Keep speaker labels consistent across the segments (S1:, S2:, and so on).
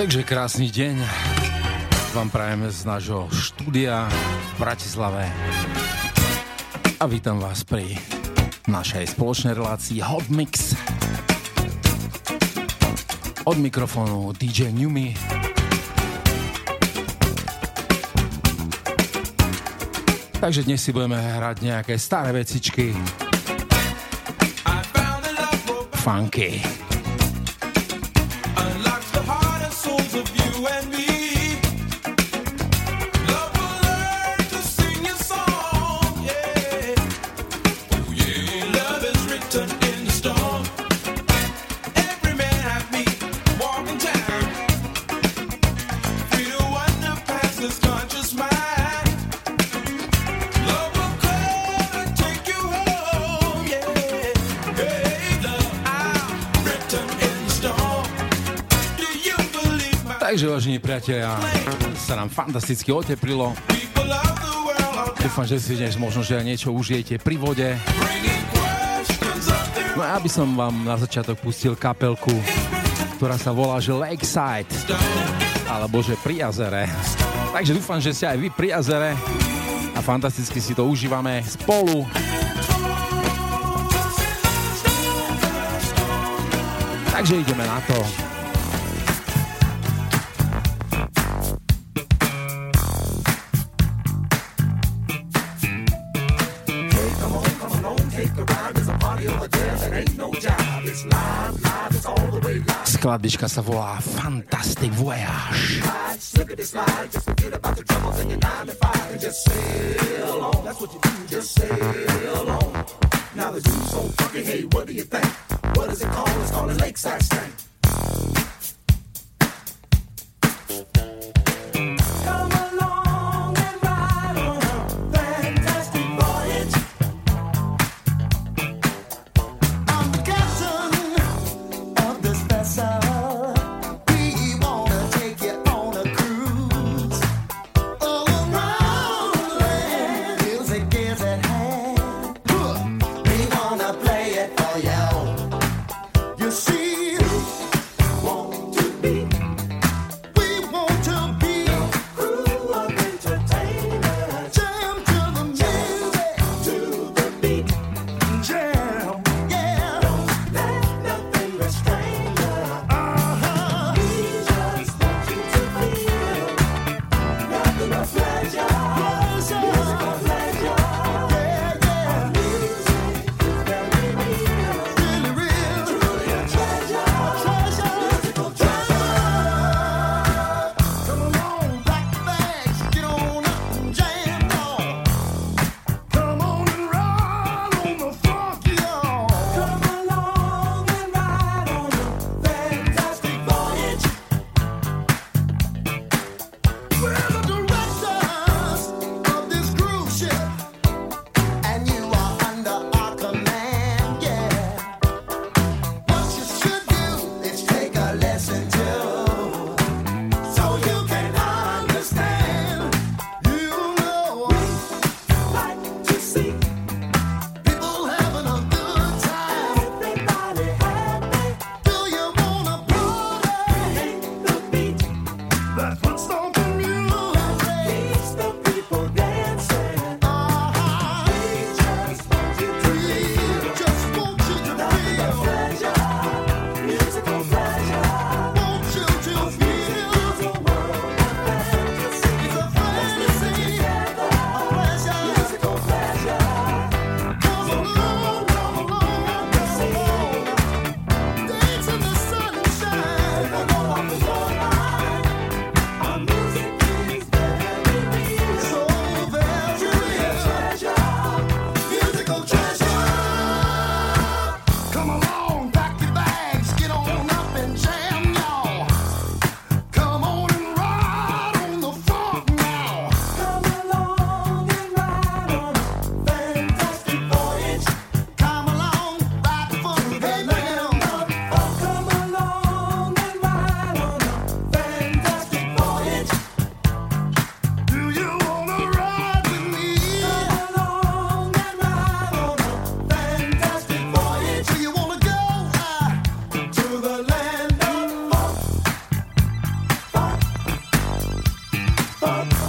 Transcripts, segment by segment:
S1: Takže krásny deň. Vám prajem z nášho štúdia v Bratislave. A vítam vás pri našej spoločnej relácii Hot Mix. Od mikrofónu DJ Newmy Takže dnes si budeme hrať nejaké staré vecičky. Funky. Vážení priatelia, sa nám fantasticky oteplilo. Dúfam, že si dnes možno, že niečo užijete pri vode. No a aby som vám na začiatok pustil kapelku, ktorá sa volá, že Lakeside, alebo že pri jazere. Takže dúfam, že ste aj vy pri jazere a fantasticky si to užívame spolu. Takže ideme na to. You do, just sail on. Now the dude's so funky, hey, what do you think? What is it called? It's called a lakeside stank. Oh.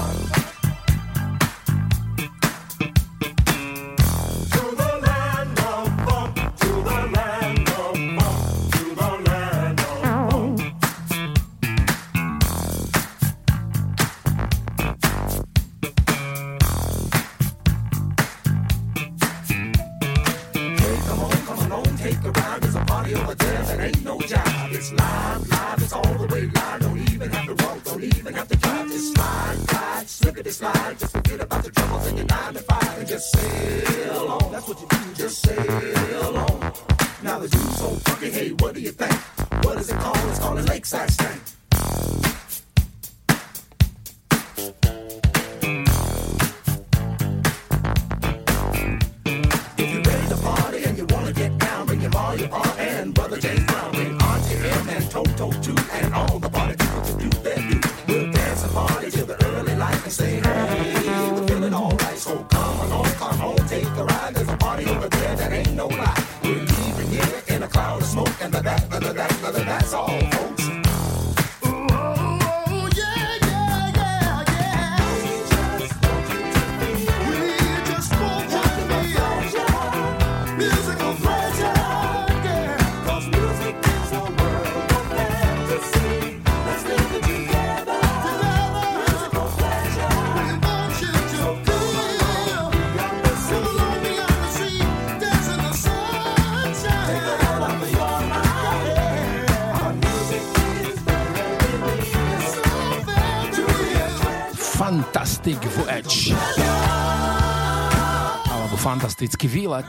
S2: Fantastický výlet,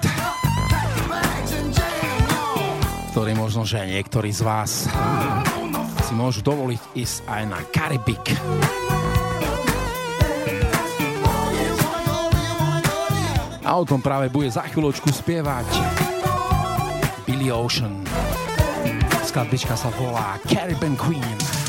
S2: ktorý možno, že niektorí z vás si môžu dovoliť ísť aj na Karibik. A o tom práve bude za chvíľočku spievať Billy Ocean. Skladbička sa volá Caribbean Queen.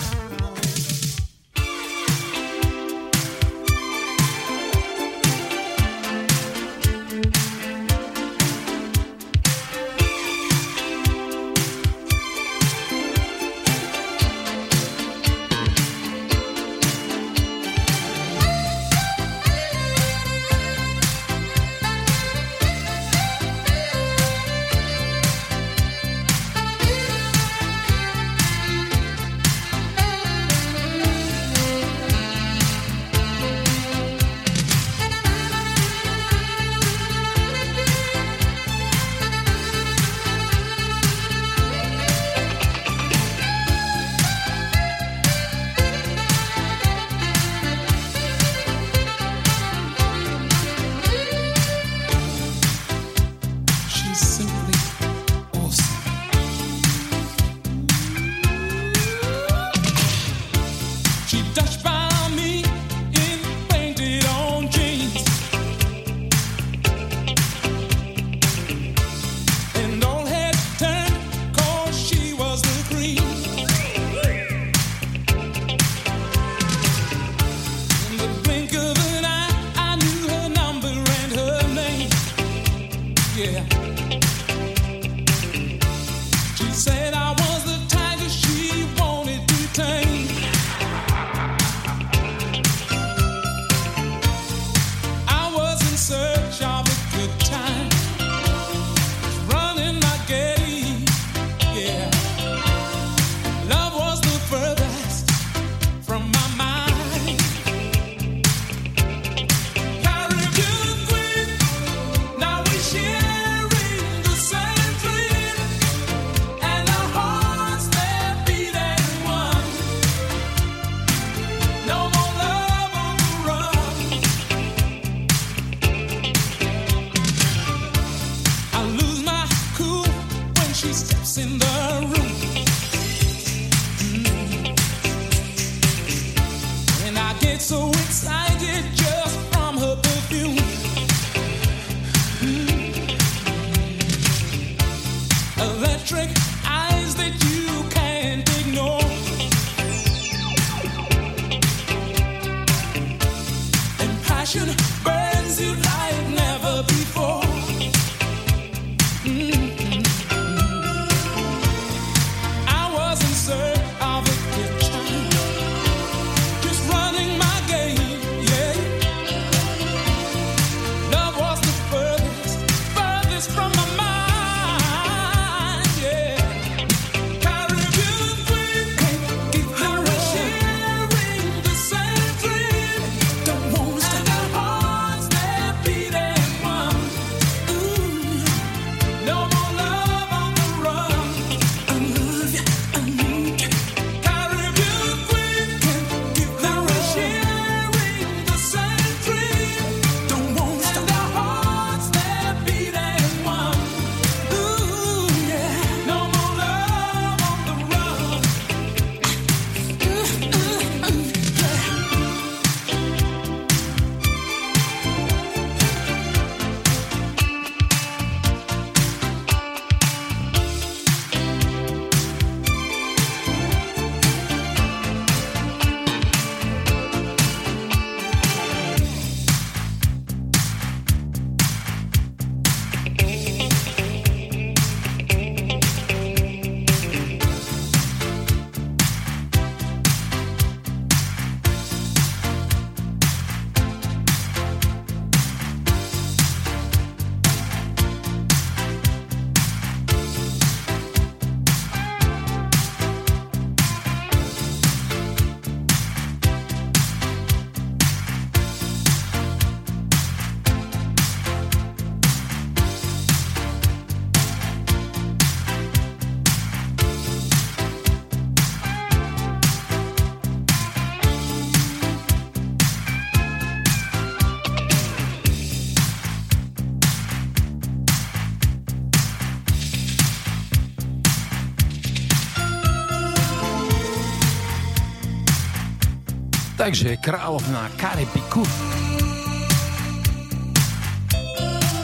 S1: Takže kráľovná Karibiku.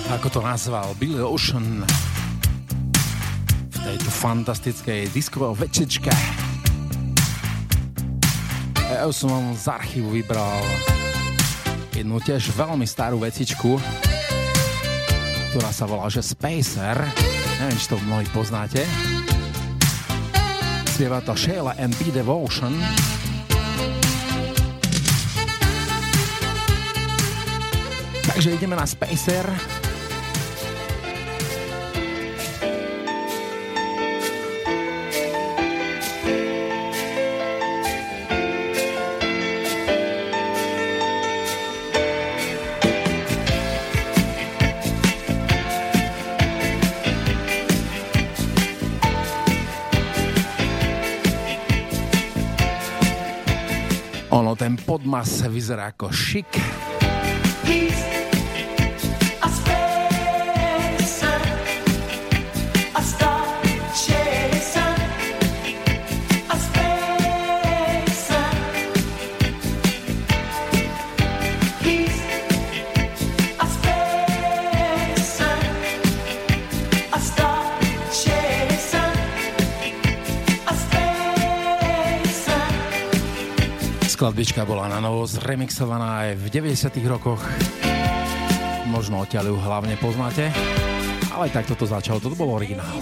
S1: Ako to nazval Billy Ocean v tejto fantastickej diskovej večečke. Ja som vám z archívu vybral jednu tiež veľmi starú vecičku, ktorá sa volá, že Spacer. Neviem, či to mnohí poznáte. Spieva to Sheila B Devotion. Takže ideme na Spacer. Podmas vyzerá ako šik. peace. Skladbička bola na novo zremixovaná aj v 90 rokoch. Možno odtiaľ ju hlavne poznáte, ale tak toto začalo, toto bol originál.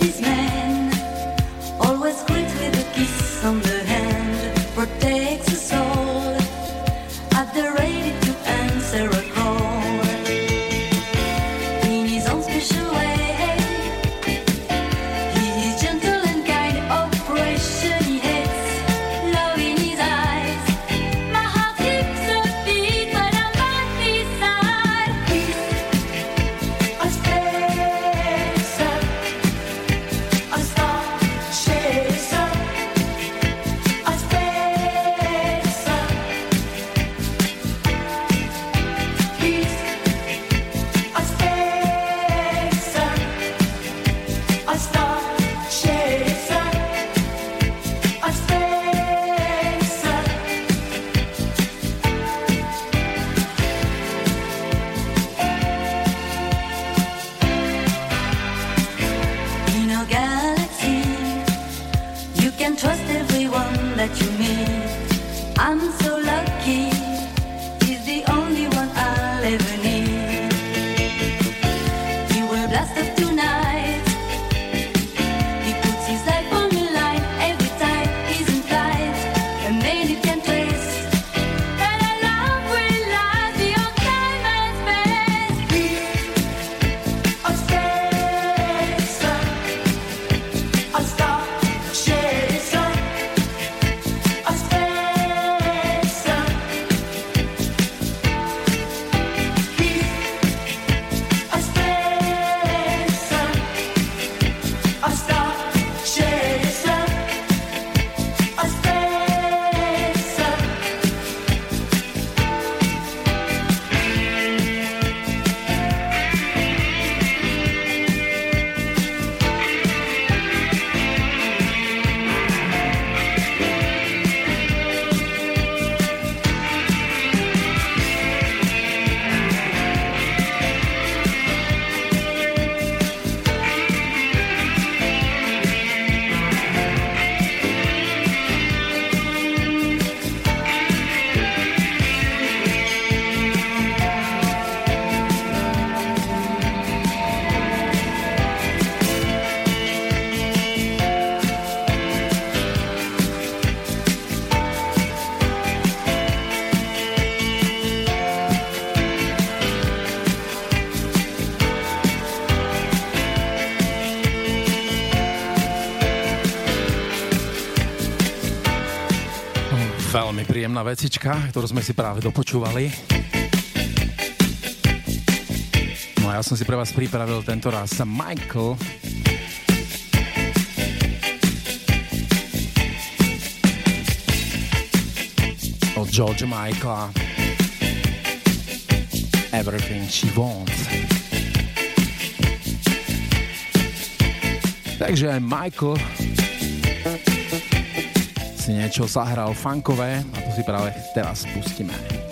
S1: Vecička, ktorú sme si práve dopočúvali. No a ja som si pre vás pripravil tento raz Michael od George Michaela Everything She Wants. Takže Michael
S3: si niečo zahral funkové a to si práve teraz pustíme.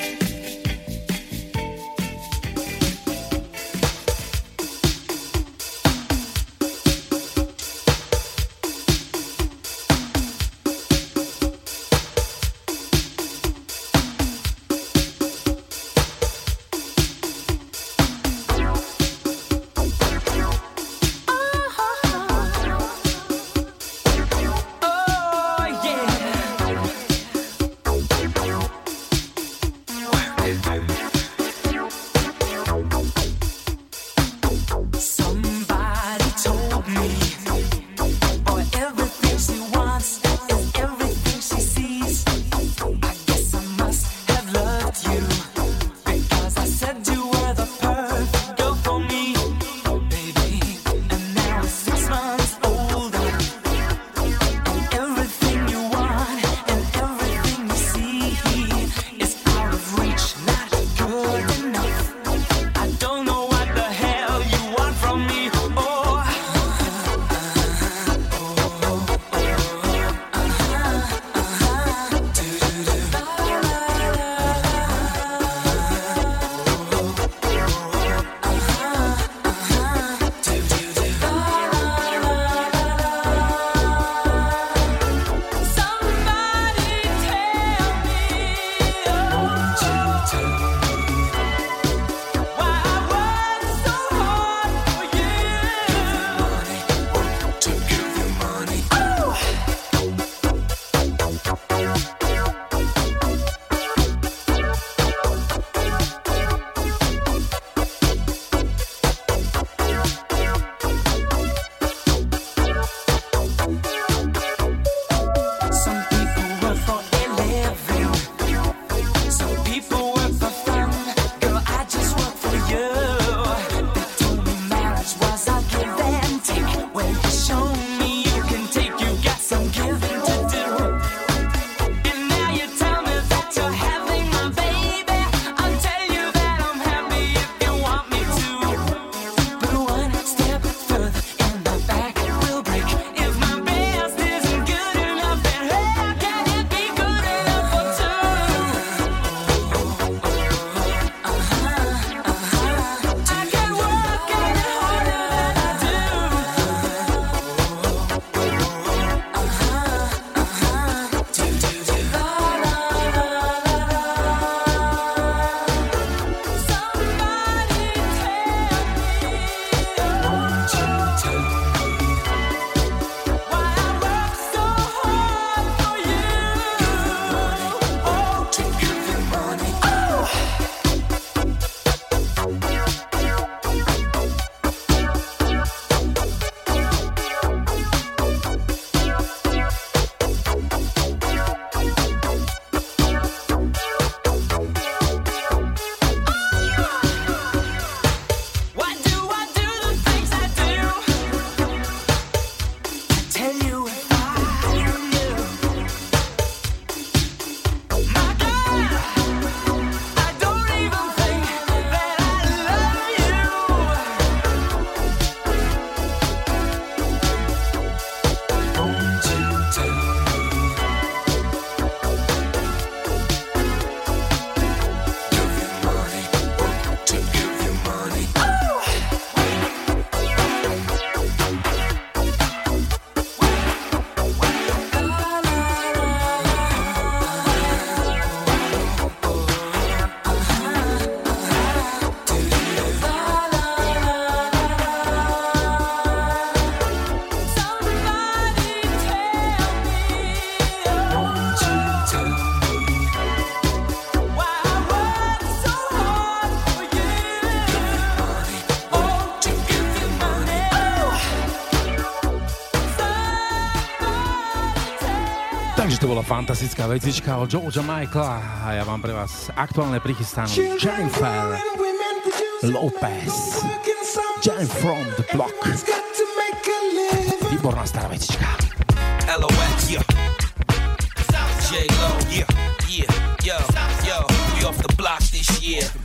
S3: Fantastická vecička od Georgia Michaela a ja mám pre vás aktuálne prichystanú Jennifer Lopez. Jen from the block. Výborná stará vecička. LOX, yeah. J-Lo, yeah, yeah, yo, yo, off the block this year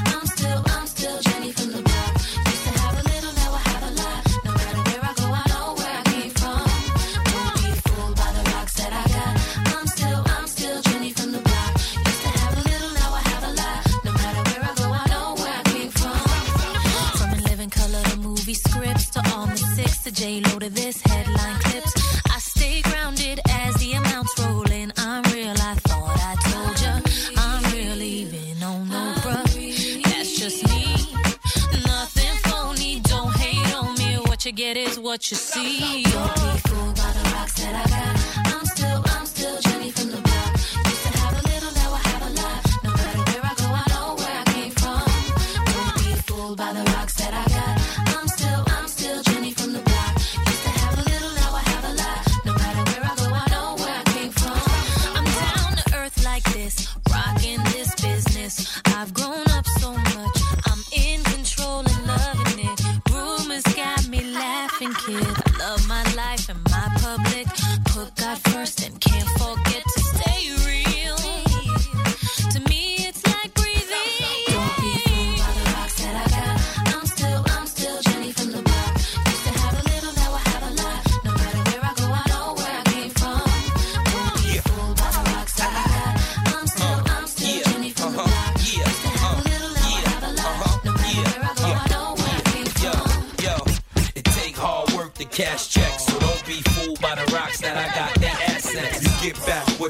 S4: What you see.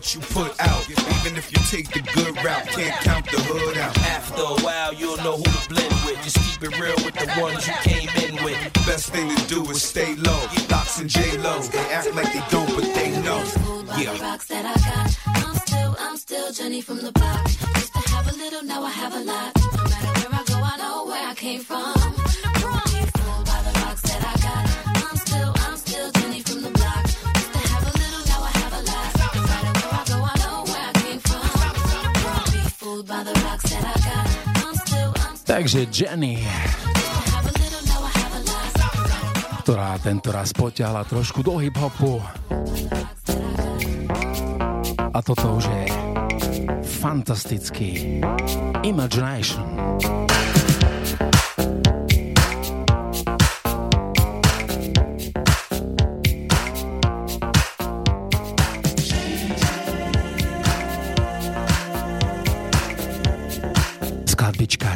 S5: What you put out. Even if you take the good route, can't count the hood out.
S6: After a while, you'll know who to blend with. Just keep it real with the ones you came in with.
S5: Best thing to do is stay low. Locks and J-Lo, they act like they don't, but they know.
S4: Fooled the
S5: Yeah.
S4: rocks that I got. I'm still, I'm still Jenny from the block. Used to have a little, now I have a lot. No matter where I go, I know where I came from.
S1: Takže Jenny, ktorá tento raz potiahla trošku do hip-hopu. A toto už je fantastický Imagination.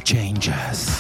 S1: Changes.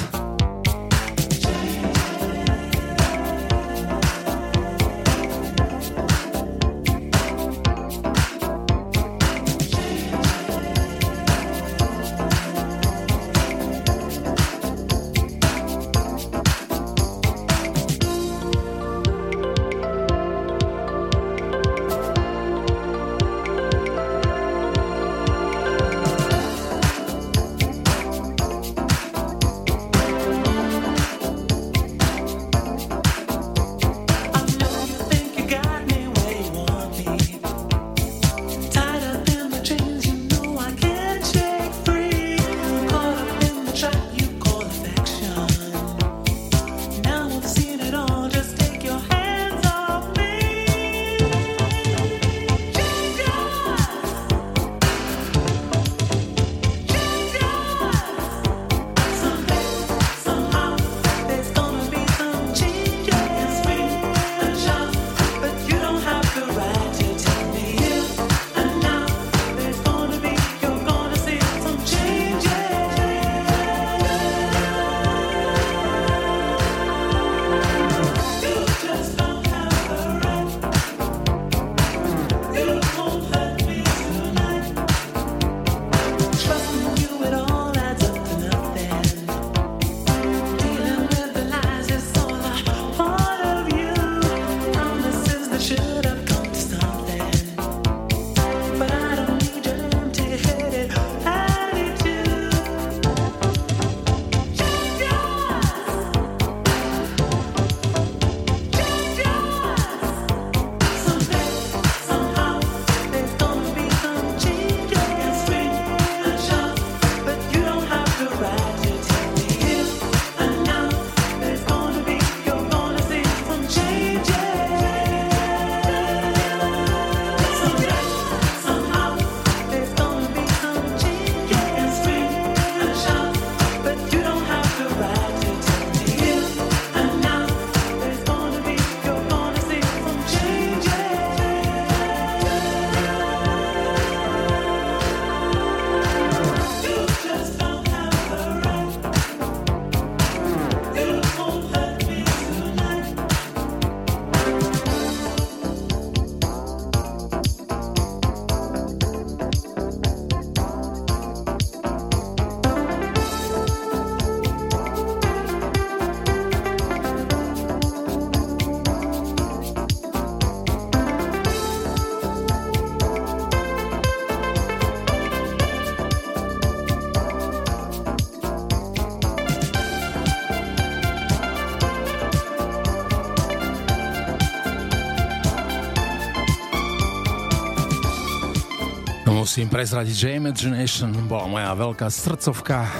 S1: Musím prezradiť, že Imagination bola moja veľká srdcovka.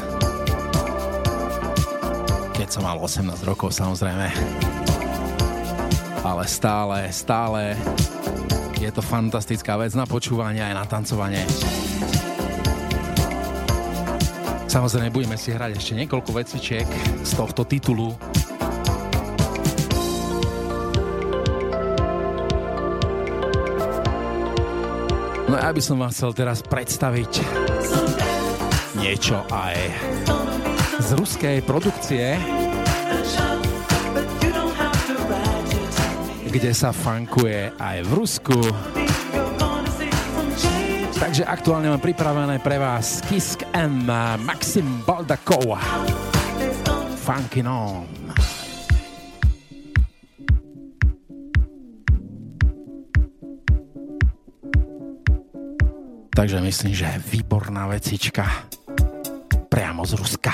S1: Keď som mal 18 rokov, samozrejme. Ale stále, stále je to fantastická vec na počúvanie aj na tancovanie. Samozrejme, budeme si hrať ešte niekoľko vecičiek z tohto titulu. No ja by som vám chcel teraz predstaviť niečo aj z ruskej produkcie, kde sa funkuje aj v Rusku. Takže aktuálne mám pripravené pre vás Kisk M Maxim Baldakov. Funky on. Takže myslím, že výborná vecička priamo z Ruska.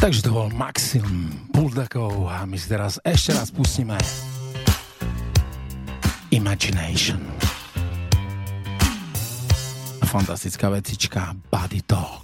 S7: Takže to bol Maxim Buldakov a my si teraz ešte raz pustíme Imagination. Fantastická vecička Body Talk.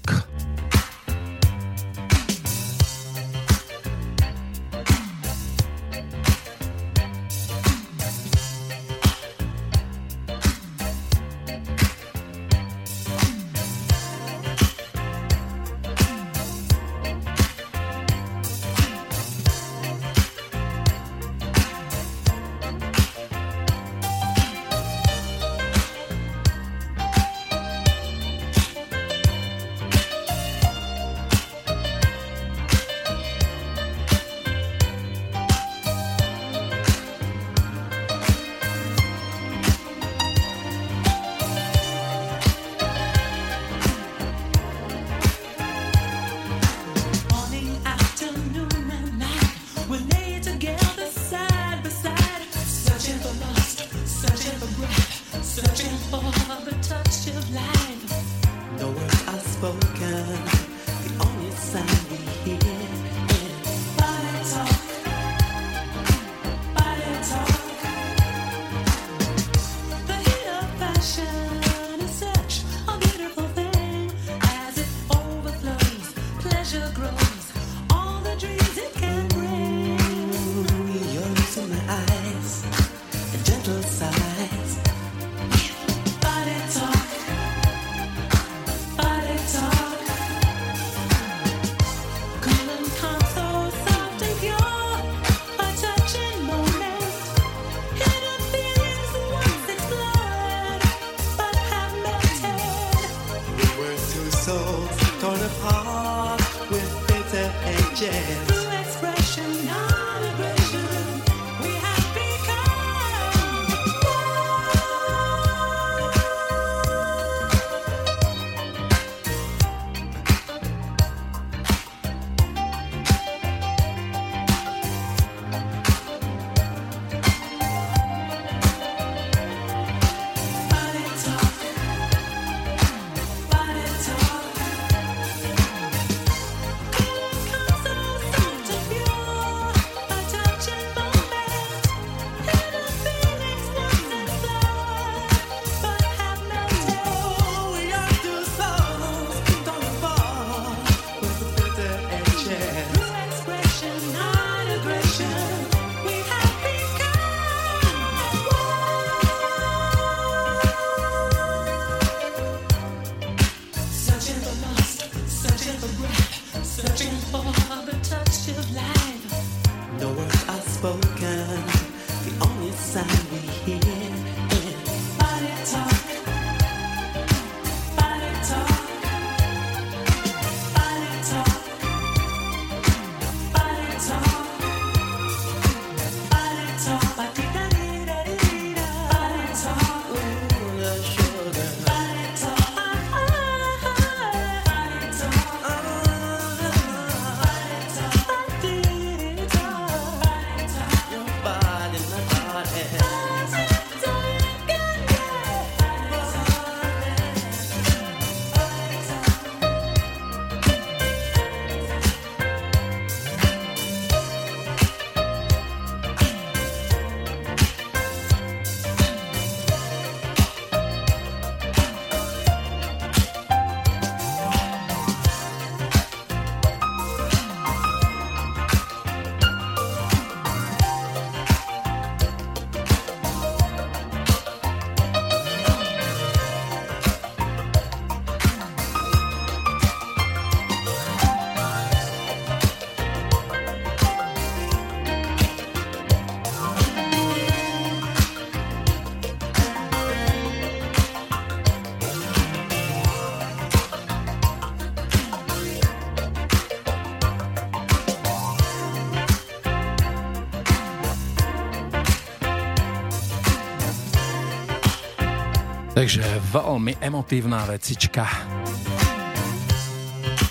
S7: Takže veľmi emotívna vecička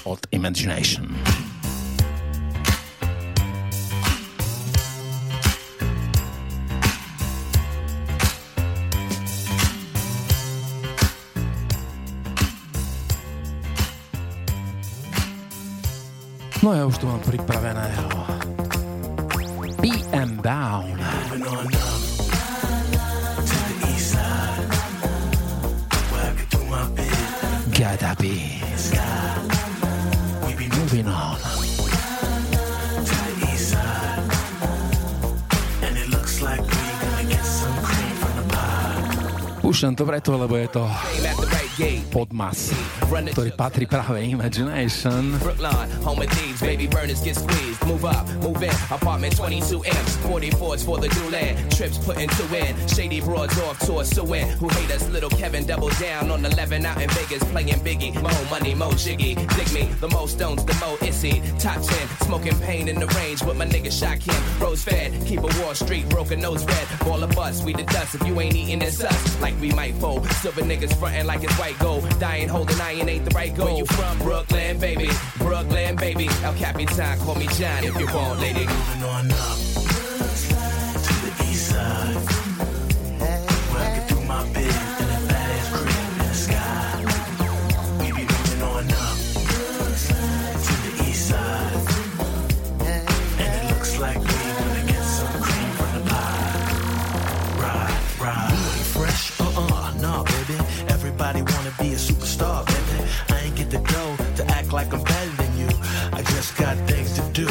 S7: od Imagination.
S8: No ja už tu mám pripraveného. Púšťam to preto, lebo je to podmas, ktorý patrí práve Imagination. Brookline, home of thieves, baby burners get squeezed. Move up, move in, apartment 22 M's, 44s for the new. Trips putting two in, shady broads off to a. Who hate us, little Kevin down on 11 out in Vegas, Biggie. Mo money, mo jiggy, dig me. The mo stones, the. Top 10, smoking pain in the range with my nigga Shot Kim. Rose fed, keep a Wall Street, broken nose red. Ball of bus, we the dust. If you ain't eating, it's us. Like we might fold. Silver niggas frontin' like it's white gold. Dying holding iron ain't the right goal. Where you from? Brooklyn, baby. Brooklyn, baby. El Capitan, call me John if you want, lady. Moving on up. Like I'm than you. I just got things to do.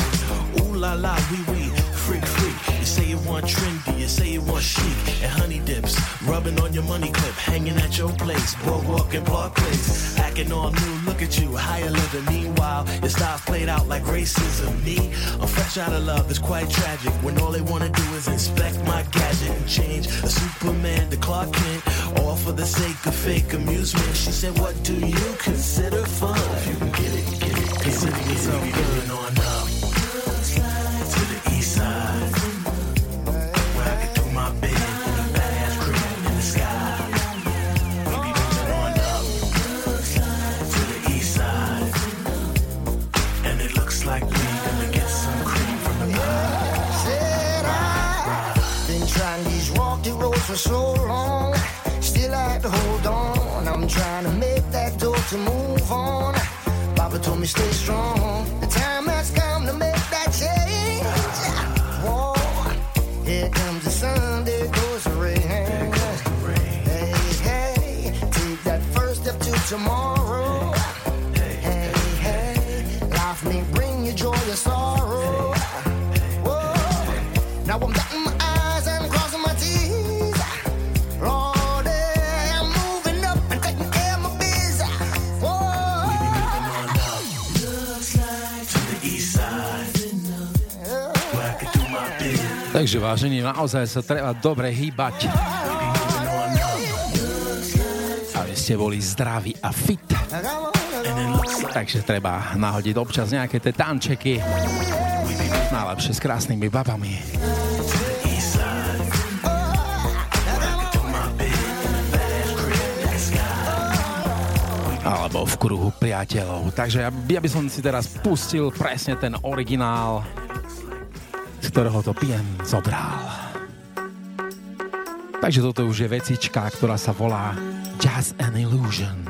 S8: Ooh la la, wee wee, freak freak. You say you want trendy, you say you want chic. And honey rubbing on your money clip, hanging at your place. Boardwalk and Park Place, acting all new. Look at you, higher living. Meanwhile, your style's played out like racism. Me, I'm fresh out of love. It's quite tragic when all they wanna do is inspect my gadget and change a Superman to Clark Kent, all for the sake of fake amusement. She said, What do you consider fun? If you can get it, get it. Consider yourself going
S9: for so long. Still I had to hold on. I'm trying to make that door to move on. Papa told me stay strong. The time has come to make that change. Whoa, here comes the sun, there goes the rain. Hey, hey, take that first step to tomorrow. Hey, hey, life may bring you joy or sorrow. Whoa, now I'm
S8: Takže vážení, naozaj sa treba dobre hýbať. Aby ste boli zdraví a fit. Takže treba nahodiť občas nejaké tie tančeky. Najlepšie s krásnymi babami. Alebo v kruhu priateľov. Takže ja, by som si teraz pustil presne ten originál, ktorého to PM zobral. Takže toto už je vecička, ktorá sa volá Jazz and Illusion.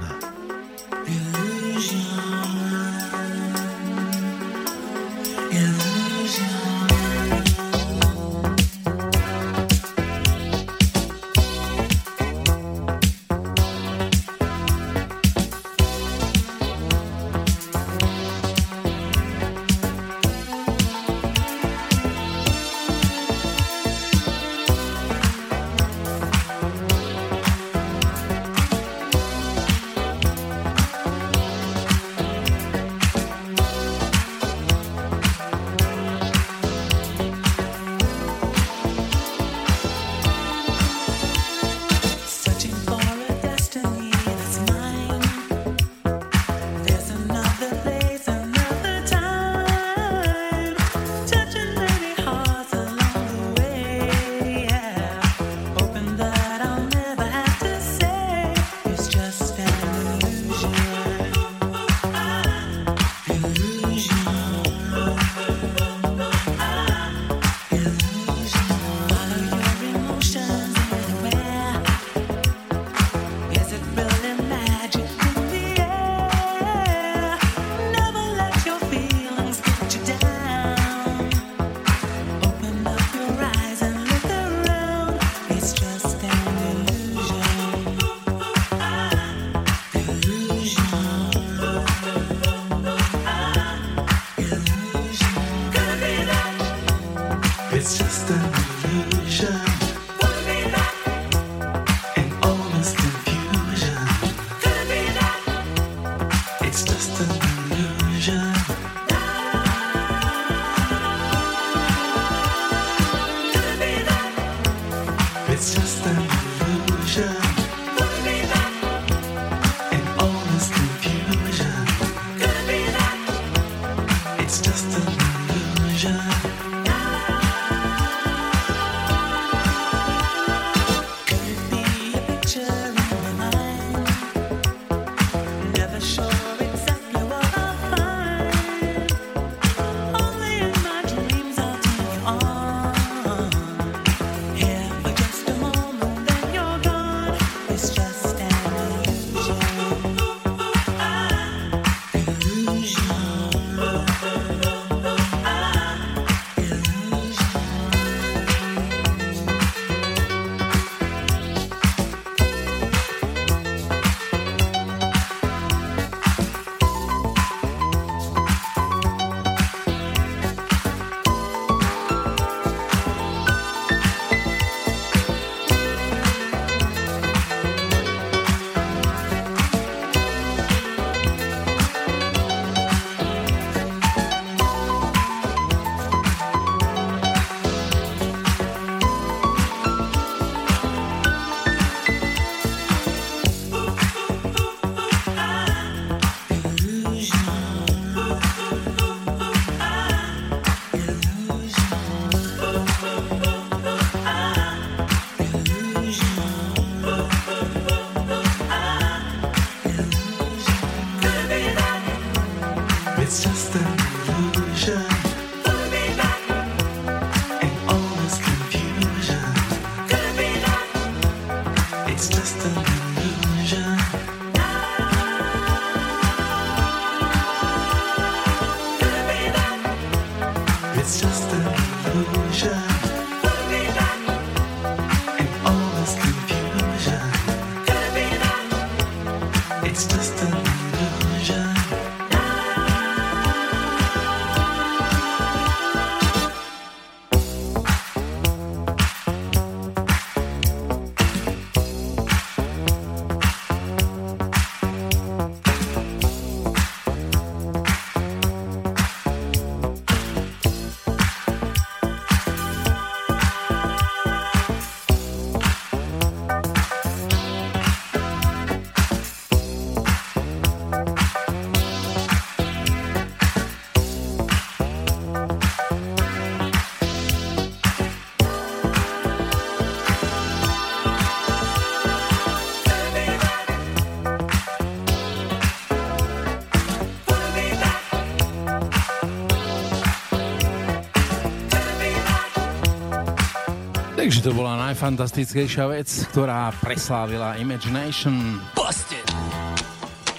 S10: To bola najfantastickejšia vec, ktorá preslávila Imagination. Busted!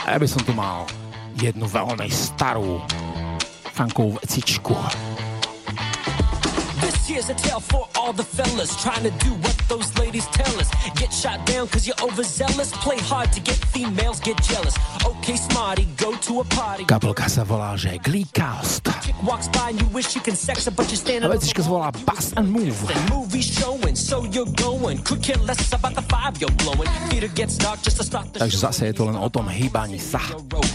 S10: A ja by som tu mal jednu veľmi starú funkovú vecičku. Here's a tale for all the fellas trying to do what those ladies tell us. Get shot down cause you're overzealous. Play hard to get females, get jealous. okay, smarty, go to a party. Couple sa volá, že Glee Cast. A vecička sa volá Bass and Move. Movie showing, so you're going. Could care less about the five you're blowing. Need to get stuck just to start the Takže zase je to len o tom hýbaní sa.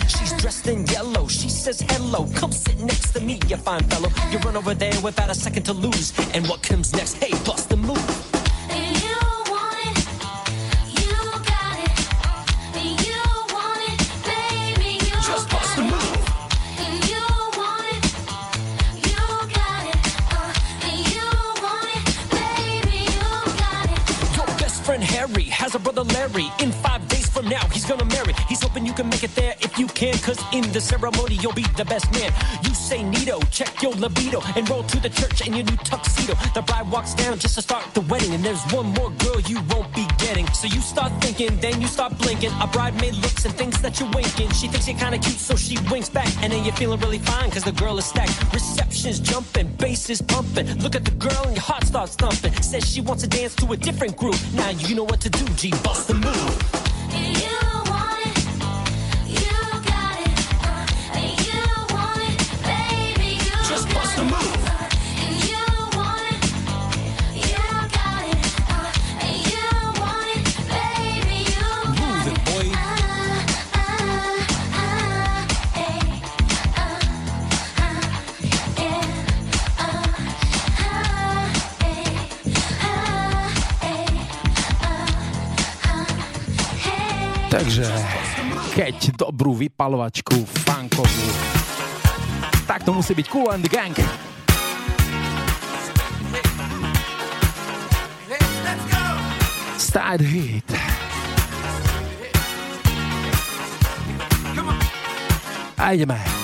S10: She's dressed in yellow, she says hello. Come sit next to me, you fine fellow. You run over there without a second to lose. And what comes next? Hey, bust the move. Larry. In five days from now, he's gonna marry. He's hoping you can make it there you can, cause in the ceremony, you'll be the best man. You say Nito, check your libido, and roll to the church in your new tuxedo. The bride walks down just to start the wedding, and there's one more girl you won't be getting. So you start thinking, then you start blinking. A bridesmaid looks and thinks that you're winking. She thinks you're kinda cute, so she winks back, and then you're feeling really fine, cause the girl is stacked. Reception's jumping, bass is pumping. Look at the girl, and your heart starts thumping. Says she wants to dance to a different group. Now you know what to do, G, bust the move. Keď dobrú vypalovačku funkovú, tak to musí byť Cool and Gang. Start hit. A ideme.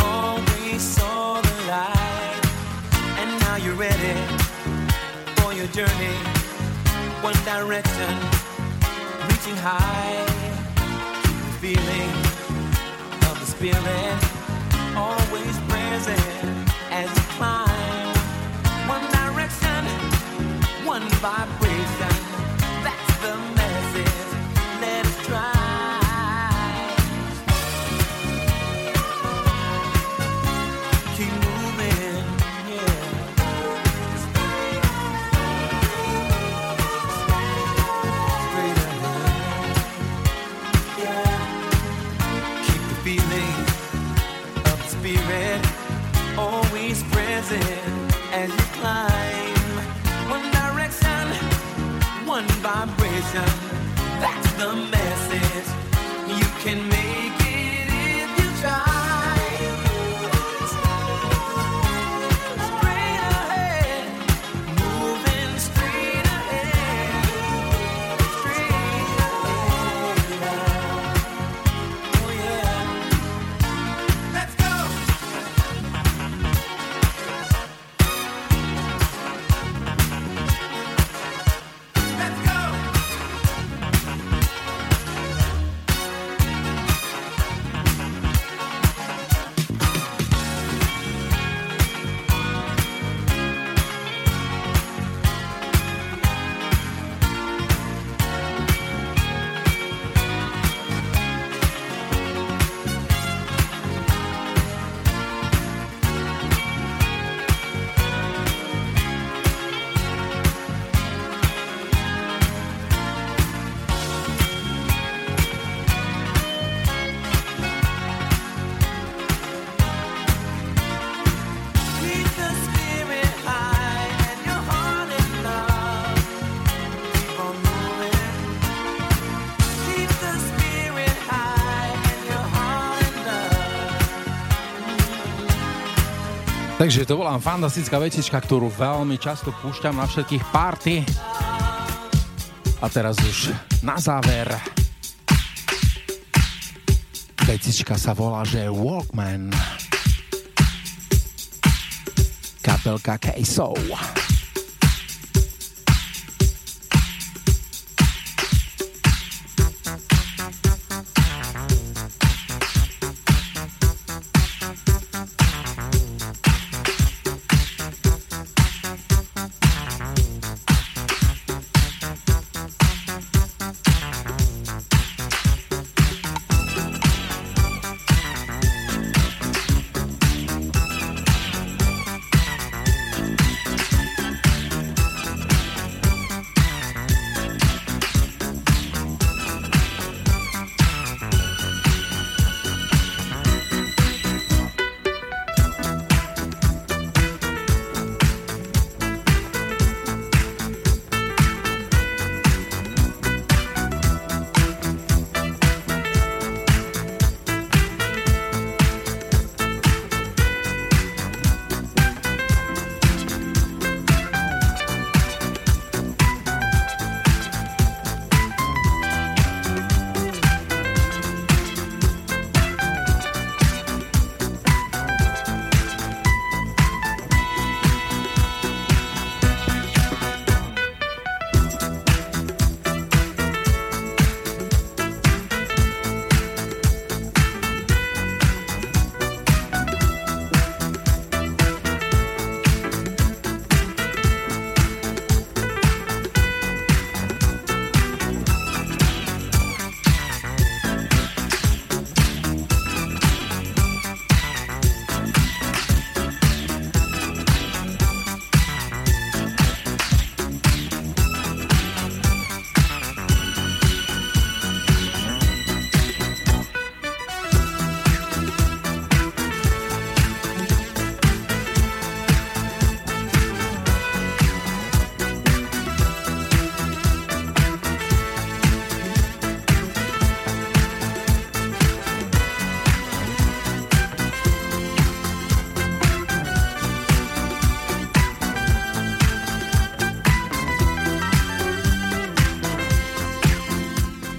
S10: Always saw the light. And now you're ready for your journey. One direction reaching high. The feeling of the spiraling always present as you climb.
S1: Takže to bola fantastická vecička, ktorú veľmi často púšťam na všetkých party. A teraz už na záver. Vecička sa volá, že Walkman. Kapelka Kejsov.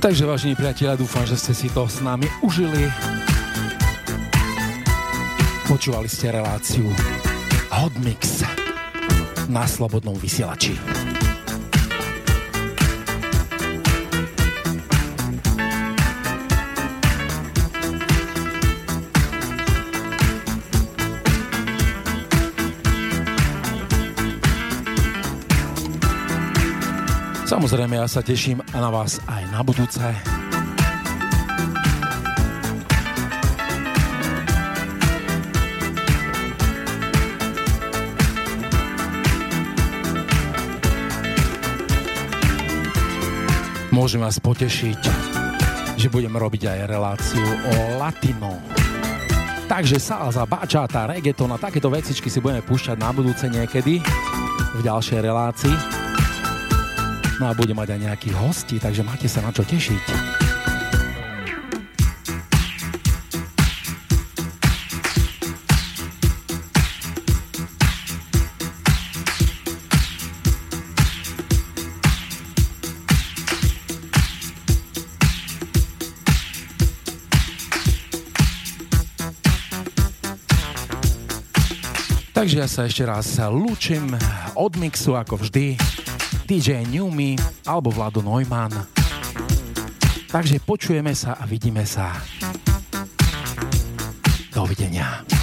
S1: Takže vážení priatelia, dúfam, že ste si to s nami užili. Počúvali ste reláciu Hot Mix na Slobodnom vysielači. Samozrejme, ja sa teším na vás aj na budúce. Môžem vás potešiť, že budem robiť aj reláciu o latino. Takže salsa, bačata, reggaeton a takéto vecičky si budeme púšťať na budúce niekedy v ďalšej relácii. No a bude mať aj nejakých hostí, takže máte sa na čo tešiť. Takže ja sa ešte raz lúčim od mixu ako vždy. DJ Newmy alebo Vlado Neumann. Takže počujeme sa a vidíme sa. Dovidenia.